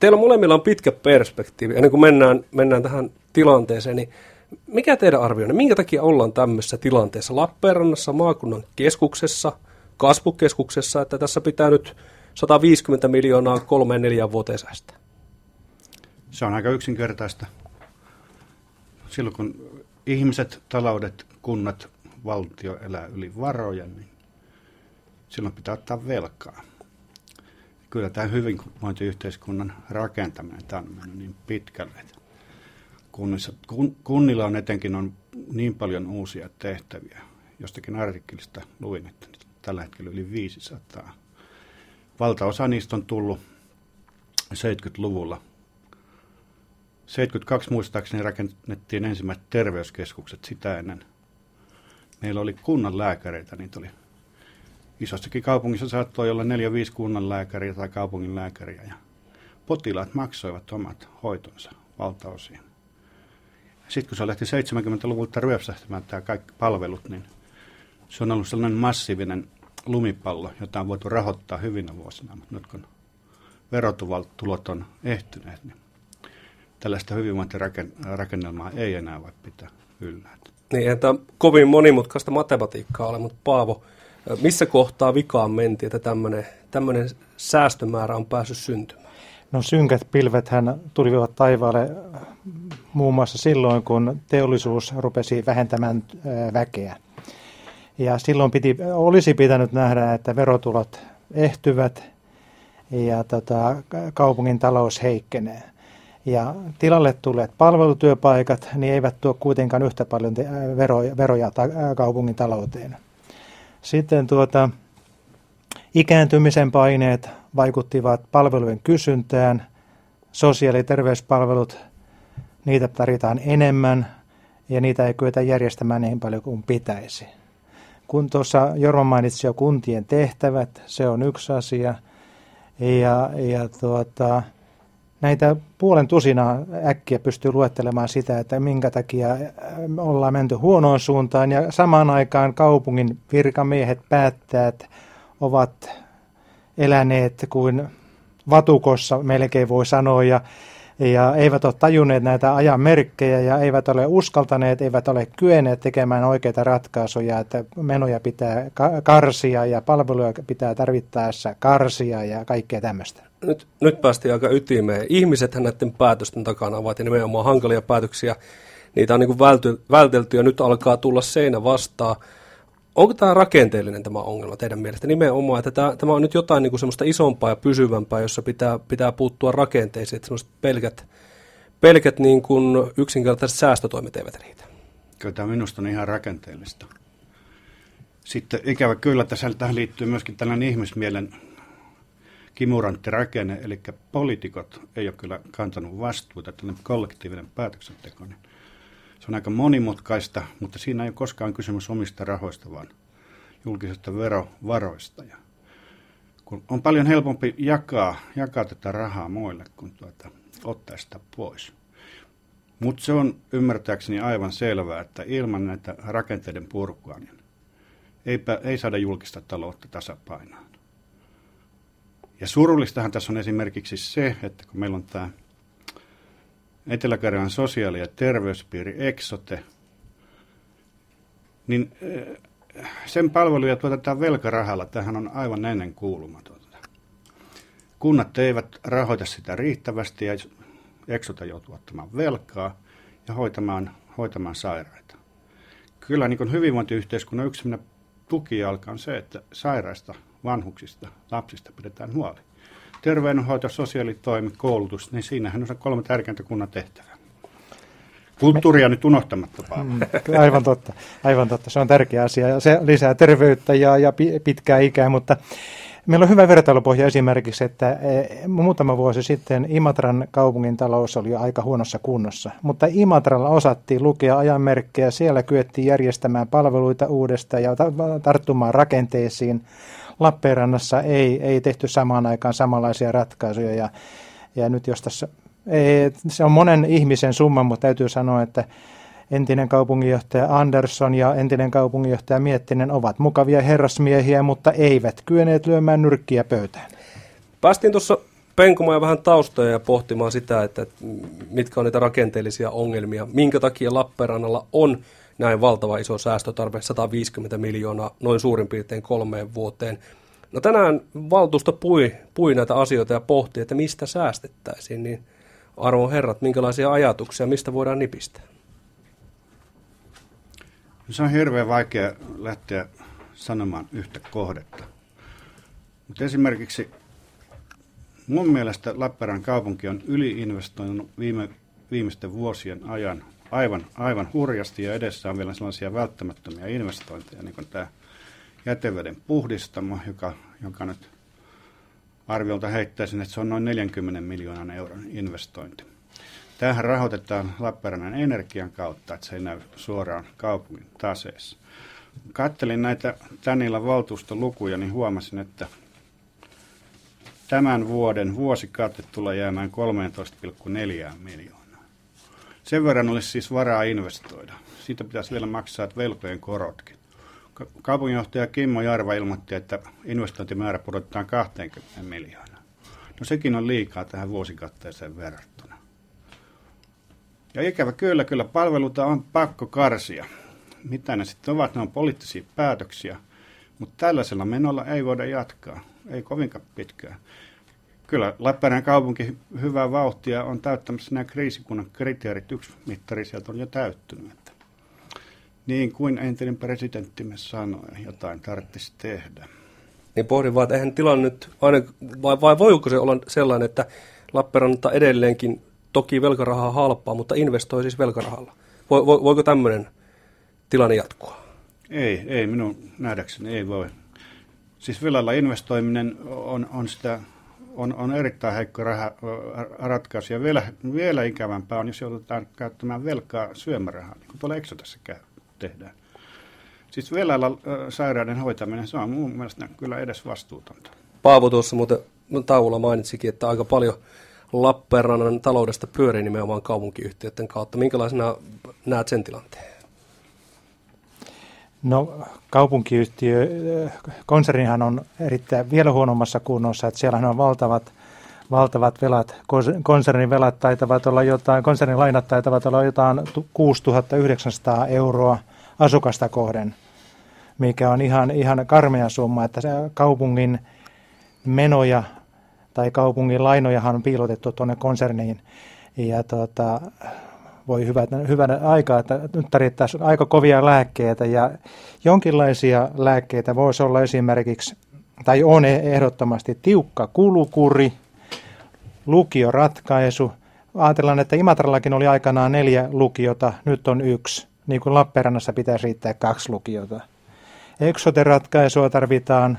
teillä molemmilla on pitkä perspektiivi. Ennen kuin mennään, mennään tähän tilanteeseen, niin mikä teidän arvio on? Minkä takia ollaan tämmöisessä tilanteessa Lappeenrannassa, maakunnan keskuksessa, kasvukeskuksessa, että tässä pitää nyt 150 miljoonaa kolmeen neljään vuoteen säästää? Se on aika yksinkertaista. Silloin kun ihmiset, taloudet, kunnat, valtio elää yli varoja, niin silloin pitää ottaa velkaa. Kyllä tämä hyvinvointiyhteiskunnan rakentaminen tämä on mennyt niin pitkälle, kunnissa, kun, kunnilla on etenkin on niin paljon uusia tehtäviä. Jostakin artikkelista luin, että tällä hetkellä yli 500. Valtaosa niistä on tullut 70-luvulla 72 muistaakseni rakennettiin ensimmäiset terveyskeskukset sitä ennen. Meillä oli kunnan lääkäreitä, niitä oli isossakin kaupungissa saattoi olla 4-5 kunnan lääkäriä tai kaupungin lääkäriä. Ja potilaat maksoivat omat hoitonsa valtaosin. Sitten kun se lähti 70-luvulta ryöpsähtämään tämä kaikki palvelut, niin se on ollut sellainen massiivinen lumipallo, jota on voitu rahoittaa hyvinä vuosina, mutta nyt kun verotulot on ehtyneet, niin tällaista hyvinvointirakennelmaa ei enää voi pitää yllä. Niin, että kovin monimutkaista matematiikkaa ole, mutta Paavo, missä kohtaa vikaan mentiin, että tämmöinen, tämmöinen säästömäärä on päässyt syntymään? No synkät pilvethän tulivat taivaalle muun muassa silloin, kun teollisuus rupesi vähentämään väkeä. Ja silloin piti, olisi pitänyt nähdä, että verotulot ehtyvät ja tota, kaupungin talous heikkenee. Ja tilalle tulleet palvelutyöpaikat niin eivät tuo kuitenkaan yhtä paljon veroja, veroja kaupungin talouteen. Sitten tuota, ikääntymisen paineet vaikuttivat palvelujen kysyntään. Sosiaali- ja terveyspalvelut, niitä tarvitaan enemmän ja niitä ei kyetä järjestämään niin paljon kuin pitäisi. Kun tuossa Jorma mainitsi jo kuntien tehtävät, se on yksi asia. Ja, ja tuota, näitä puolen tusinaa äkkiä pystyy luettelemaan sitä, että minkä takia ollaan menty huonoon suuntaan. Ja samaan aikaan kaupungin virkamiehet, päättäjät ovat eläneet kuin vatukossa melkein voi sanoa ja, ja eivät ole tajunneet näitä ajan merkkejä ja eivät ole uskaltaneet, eivät ole kyenneet tekemään oikeita ratkaisuja, että menoja pitää karsia ja palveluja pitää tarvittaessa karsia ja kaikkea tämmöistä nyt, nyt päästiin aika ytimeen. Ihmisethän näiden päätösten takana ovat ja nimenomaan hankalia päätöksiä. Niitä on niin välty, vältelty ja nyt alkaa tulla seinä vastaan. Onko tämä rakenteellinen tämä ongelma teidän mielestä nimenomaan, että tämä, tämä on nyt jotain niin kuin semmoista isompaa ja pysyvämpää, jossa pitää, pitää puuttua rakenteisiin, että semmoiset pelkät, pelkät niin kuin yksinkertaiset säästötoimet eivät riitä? Kyllä tämä minusta on ihan rakenteellista. Sitten ikävä kyllä tässä tähän liittyy myöskin tällainen ihmismielen kimurantti rakenne, eli poliitikot ei ole kyllä kantanut vastuuta, tällainen kollektiivinen päätöksenteko. Niin se on aika monimutkaista, mutta siinä ei ole koskaan kysymys omista rahoista, vaan julkisesta verovaroista. Ja kun on paljon helpompi jakaa, jakaa tätä rahaa muille, kuin tuota, ottaa sitä pois. Mutta se on ymmärtääkseni aivan selvää, että ilman näitä rakenteiden purkua niin eipä, ei saada julkista taloutta tasapainoon. Ja surullistahan tässä on esimerkiksi se, että kun meillä on tämä etelä sosiaali- ja terveyspiiri Exote, niin eh, sen palveluja tuotetaan velkarahalla. Tähän on aivan ennen kuulumatonta. Kunnat eivät rahoita sitä riittävästi ja Exote joutuu ottamaan velkaa ja hoitamaan, hoitamaan sairaita. Kyllä niin hyvinvointiyhteiskunnan yksi tukijalka on se, että sairaista vanhuksista, lapsista pidetään huoli. Terveydenhoito, sosiaalitoimi, koulutus, niin siinähän on se kolme tärkeintä kunnan tehtävää. Kulttuuria nyt unohtamatta Mm, aivan totta, aivan totta. Se on tärkeä asia ja se lisää terveyttä ja, ja pitkää ikää, mutta Meillä on hyvä vertailupohja esimerkiksi, että e, muutama vuosi sitten Imatran kaupungin talous oli aika huonossa kunnossa, mutta Imatralla osattiin lukea ajanmerkkejä, siellä kyettiin järjestämään palveluita uudestaan ja tarttumaan rakenteisiin. Lappeenrannassa ei, ei tehty samaan aikaan samanlaisia ratkaisuja ja, ja nyt jos tässä, ei, se on monen ihmisen summa, mutta täytyy sanoa, että entinen kaupunginjohtaja Andersson ja entinen kaupunginjohtaja Miettinen ovat mukavia herrasmiehiä, mutta eivät kyenneet lyömään nyrkkiä pöytään. Päästiin tuossa penkomaan vähän taustoja ja pohtimaan sitä, että mitkä on niitä rakenteellisia ongelmia, minkä takia Lappeenrannalla on näin valtava iso säästötarve, 150 miljoonaa noin suurin piirtein kolmeen vuoteen. No tänään valtuusto pui, pui näitä asioita ja pohti, että mistä säästettäisiin, niin arvon herrat, minkälaisia ajatuksia, mistä voidaan nipistää? Se on hirveän vaikea lähteä sanomaan yhtä kohdetta. Mutta esimerkiksi mun mielestä Lappeenrannan kaupunki on yliinvestoinut viime, viimeisten vuosien ajan aivan, aivan hurjasti ja edessä on vielä sellaisia välttämättömiä investointeja, niin kuin tämä jäteveden puhdistamo, joka, joka nyt arviolta heittäisin, että se on noin 40 miljoonan euron investointi. Tähän rahoitetaan Lappeenrannan energian kautta, että se ei näy suoraan kaupungin taseessa. Kattelin näitä tänillä valtuustolukuja, niin huomasin, että tämän vuoden vuosikate tulee jäämään 13,4 miljoonaa. Sen verran olisi siis varaa investoida. Siitä pitäisi vielä maksaa velkojen korotkin. Kaupunginjohtaja Kimmo Jarva ilmoitti, että investointimäärä pudotetaan 20 miljoonaa. No sekin on liikaa tähän vuosikatteeseen verrattuna. Ja ikävä kyllä, kyllä palveluita on pakko karsia. Mitä ne sitten ovat, ne on poliittisia päätöksiä. Mutta tällaisella menolla ei voida jatkaa, ei kovinkaan pitkään. Kyllä Lappeenrannan kaupunki hyvää vauhtia on täyttämässä nämä kriisikunnan kriteerit. Yksi mittari sieltä on jo täyttynyt. Että niin kuin entinen presidenttimme sanoi, jotain tarvitsisi tehdä. Niin pohdin vaan, että eihän tilanne nyt, aina, vai, vai voiko se olla sellainen, että Lappeenranta edelleenkin toki velkarahaa halpaa, mutta investoi siis velkarahalla. Vo, vo, voiko tämmöinen tilanne jatkua? Ei, ei minun nähdäkseni ei voi. Siis velalla investoiminen on, on sitä on, on erittäin heikko raha, ratkaisu. Ja vielä, vielä ikävämpää on, jos joudutaan käyttämään velkaa syömärahaa, niin kuin tuolla Exodassa käy, tehdään. Siis velalla sairauden hoitaminen, se on mun mielestä kyllä edes vastuutonta. Paavo tuossa muuten tauolla mainitsikin, että aika paljon Lappeenrannan taloudesta pyörii nimenomaan kaupunkiyhtiöiden kautta. Minkälaisena näet sen tilanteen? No kaupunkiyhtiö, konsernihan on erittäin vielä huonommassa kunnossa, että siellä on valtavat, valtavat velat. Konsernin velat taitavat olla jotain, konsernin lainat taitavat olla jotain 6900 euroa asukasta kohden, mikä on ihan, ihan karmea summa, että kaupungin menoja tai kaupungin lainojahan on piilotettu tuonne konserniin. Ja tota, voi hyvät, hyvänä aikaa, että nyt tarvittaisiin aika kovia lääkkeitä ja jonkinlaisia lääkkeitä voisi olla esimerkiksi, tai on ehdottomasti tiukka kulukuri, lukioratkaisu. Ajatellaan, että Imatrallakin oli aikanaan neljä lukiota, nyt on yksi. Niin kuin Lappeenrannassa pitäisi riittää kaksi lukiota. Eksote-ratkaisua tarvitaan.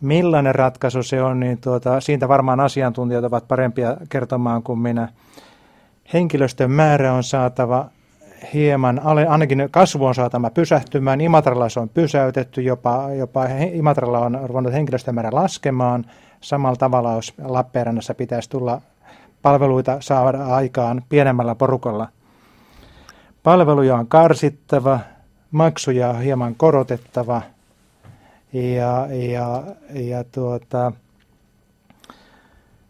Millainen ratkaisu se on, niin tuota, siitä varmaan asiantuntijat ovat parempia kertomaan kuin minä henkilöstön määrä on saatava hieman, ainakin kasvu on saatava pysähtymään. Imatralla se on pysäytetty, jopa, jopa Imatralla on ruvennut henkilöstön määrä laskemaan. Samalla tavalla, jos Lappeenrannassa pitäisi tulla palveluita saada aikaan pienemmällä porukalla. Palveluja on karsittava, maksuja on hieman korotettava ja, ja, ja tuota,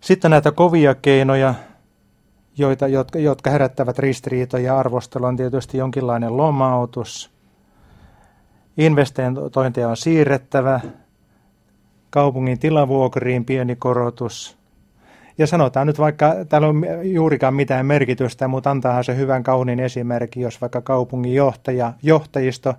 sitten näitä kovia keinoja – joita, jotka, jotka herättävät ristiriitoja ja arvostelua, on tietysti jonkinlainen lomautus. Investointeja on siirrettävä, kaupungin tilavuokriin pieni korotus. Ja sanotaan nyt vaikka, täällä on juurikaan mitään merkitystä, mutta antaahan se hyvän kauniin esimerkki, jos vaikka kaupungin johtaja, johtajisto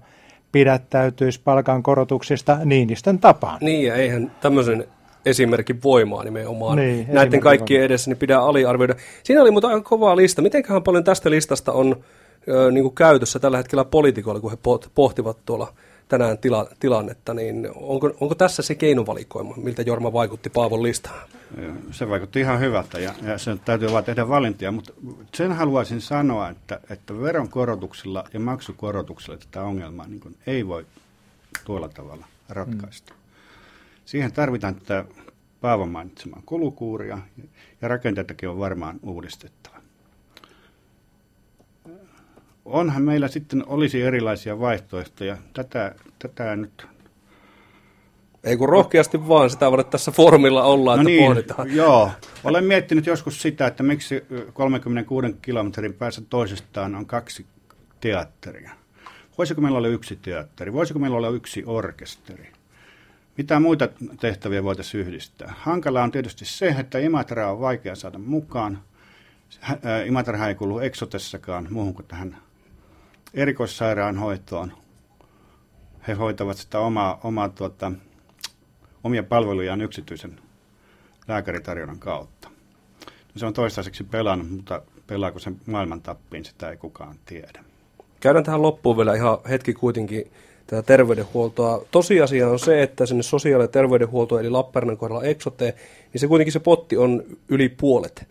pidättäytyisi palkankorotuksista Niinistön tapaan. Niin, ja eihän tämmöisen esimerkin voimaa nimenomaan. Niin, Näiden kaikkien edessä niin pidä aliarvioida. Siinä oli mutta aika kova lista. Mitenköhän paljon tästä listasta on ö, niin kuin käytössä tällä hetkellä poliitikoilla, kun he pohtivat tuolla tänään tila, tilannetta, niin onko, onko tässä se keinovalikoima, miltä Jorma vaikutti Paavon listaan? Se vaikutti ihan hyvältä ja, ja sen täytyy vaan tehdä valintia, mutta sen haluaisin sanoa, että, että veronkorotuksilla ja maksukorotuksilla tätä ongelmaa niin ei voi tuolla tavalla ratkaista. Mm. Siihen tarvitaan tätä Paavan mainitsemaa kulukuuria ja rakenteitakin on varmaan uudistettava. Onhan meillä sitten olisi erilaisia vaihtoehtoja. Tätä, tätä nyt Ei kun rohkeasti vaan, sitä voida tässä formilla olla, no että niin, pohditaan. Joo, olen miettinyt joskus sitä, että miksi 36 kilometrin päässä toisestaan on kaksi teatteria. Voisiko meillä olla yksi teatteri? Voisiko meillä olla yksi orkesteri? Mitä muita tehtäviä voitaisiin yhdistää? Hankala on tietysti se, että Imatra on vaikea saada mukaan. Imatra ei kuulu Exotessakaan muuhun kuin tähän erikoissairaanhoitoon. He hoitavat sitä omaa, omaa tuota, omia palvelujaan yksityisen lääkäritarjonnan kautta. Se on toistaiseksi pelannut, mutta pelaako se maailman tappiin, sitä ei kukaan tiedä. Käydään tähän loppuun vielä ihan hetki kuitenkin tätä terveydenhuoltoa. Tosiasia on se, että sinne sosiaali- ja terveydenhuolto, eli Lappeenrannan kohdalla Exote, niin se kuitenkin se potti on yli puolet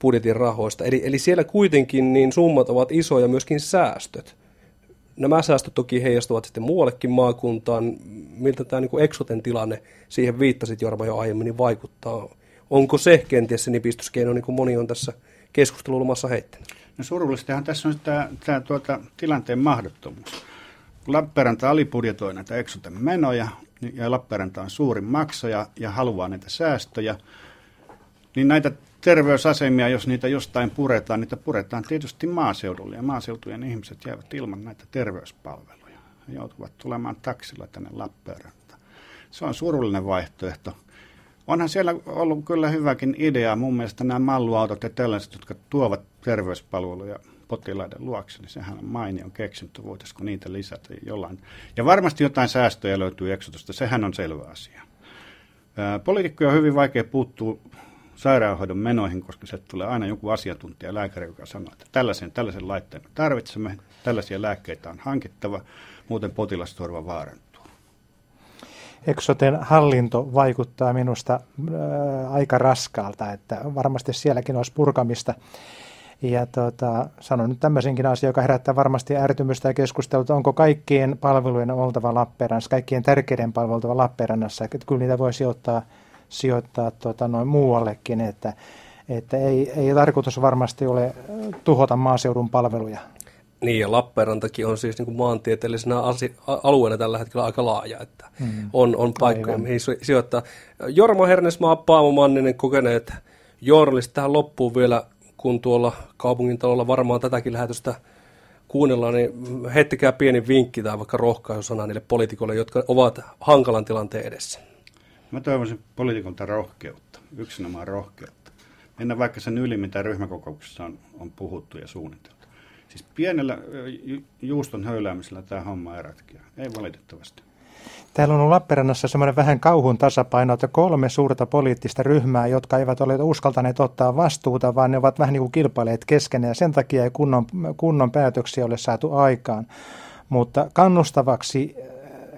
budjetin rahoista. Eli, eli siellä kuitenkin niin summat ovat isoja, myöskin säästöt. Nämä säästöt toki heijastuvat sitten muuallekin maakuntaan. Miltä tämä niin Exoten tilanne, siihen viittasit Jorma jo aiemmin, niin vaikuttaa. Onko se kenties se nipistyskeino, niin kuin moni on tässä keskustelulmassa heittänyt? No surullistahan tässä on tämä, tämä tuota, tilanteen mahdottomuus. Lappeenranta alibudjetoi näitä Exoten menoja, ja Lappeenranta on suurin maksaja ja haluaa näitä säästöjä, niin näitä terveysasemia, jos niitä jostain puretaan, niitä puretaan tietysti maaseudulle, ja maaseutujen ihmiset jäävät ilman näitä terveyspalveluja. He joutuvat tulemaan taksilla tänne Lappeenrantaan. Se on surullinen vaihtoehto. Onhan siellä ollut kyllä hyväkin idea, mun mielestä nämä malluautot ja tällaiset, jotka tuovat terveyspalveluja potilaiden luokse, niin sehän on mainion keksintö, voitaisiko niitä lisätä jollain. Ja varmasti jotain säästöjä löytyy eksotusta, sehän on selvä asia. Poliitikkoja on hyvin vaikea puuttua sairaanhoidon menoihin, koska se tulee aina joku asiantuntija, lääkäri, joka sanoo, että tällaisen, tällaisen laitteen me tarvitsemme, tällaisia lääkkeitä on hankittava, muuten potilasturva vaarantuu. Exoten hallinto vaikuttaa minusta äh, aika raskaalta, että varmasti sielläkin olisi purkamista. Ja tota, sanon nyt tämmöisenkin asian, joka herättää varmasti ärtymystä ja keskustelua, että onko kaikkien palvelujen oltava Lappeenrannassa, kaikkien tärkeiden palvelujen Lappeenrannassa, että kyllä niitä voi sijoittaa, sijoittaa tota, noin muuallekin, että, että ei, ei tarkoitus varmasti ole tuhota maaseudun palveluja. Niin, ja Lappeenrantakin on siis niin kuin maantieteellisenä asi- alueena tällä hetkellä aika laaja, että mm. on, on paikkoja, Aivan. mihin sijoittaa. Jorma Hernesmaa, Paavo Manninen, kokeneet journalistit tähän loppuun vielä kun tuolla kaupungintalolla varmaan tätäkin lähetystä kuunnellaan, niin heittäkää pieni vinkki tai vaikka rohkaisusana niille poliitikoille, jotka ovat hankalan tilanteen edessä. Mä toivoisin poliitikolta rohkeutta, yksinomaan rohkeutta. Mennä vaikka sen yli, mitä ryhmäkokouksessa on, on puhuttu ja suunniteltu. Siis pienellä juuston höyläämisellä tämä homma ei ratkea. Ei valitettavasti. Täällä on Lappeenrannassa semmoinen vähän kauhun tasapaino, että kolme suurta poliittista ryhmää, jotka eivät ole uskaltaneet ottaa vastuuta, vaan ne ovat vähän niin kuin kilpaileet keskenään ja sen takia ei kunnon, kunnon päätöksiä ole saatu aikaan. Mutta kannustavaksi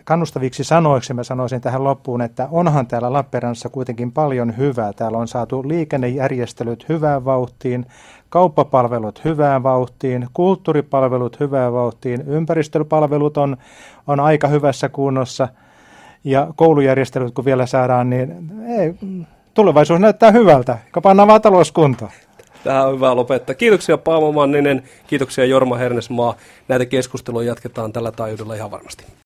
kannustaviksi sanoiksi mä sanoisin tähän loppuun, että onhan täällä Lappeenrannassa kuitenkin paljon hyvää. Täällä on saatu liikennejärjestelyt hyvään vauhtiin, kauppapalvelut hyvään vauhtiin, kulttuuripalvelut hyvään vauhtiin, ympäristöpalvelut on, on aika hyvässä kunnossa ja koulujärjestelyt kun vielä saadaan, niin ei, tulevaisuus näyttää hyvältä, kun pannaan vaan talouskuntoon. Tähän on hyvä lopettaa. Kiitoksia Paavo Manninen, kiitoksia Jorma Hernesmaa. Näitä keskusteluja jatketaan tällä taajuudella ihan varmasti.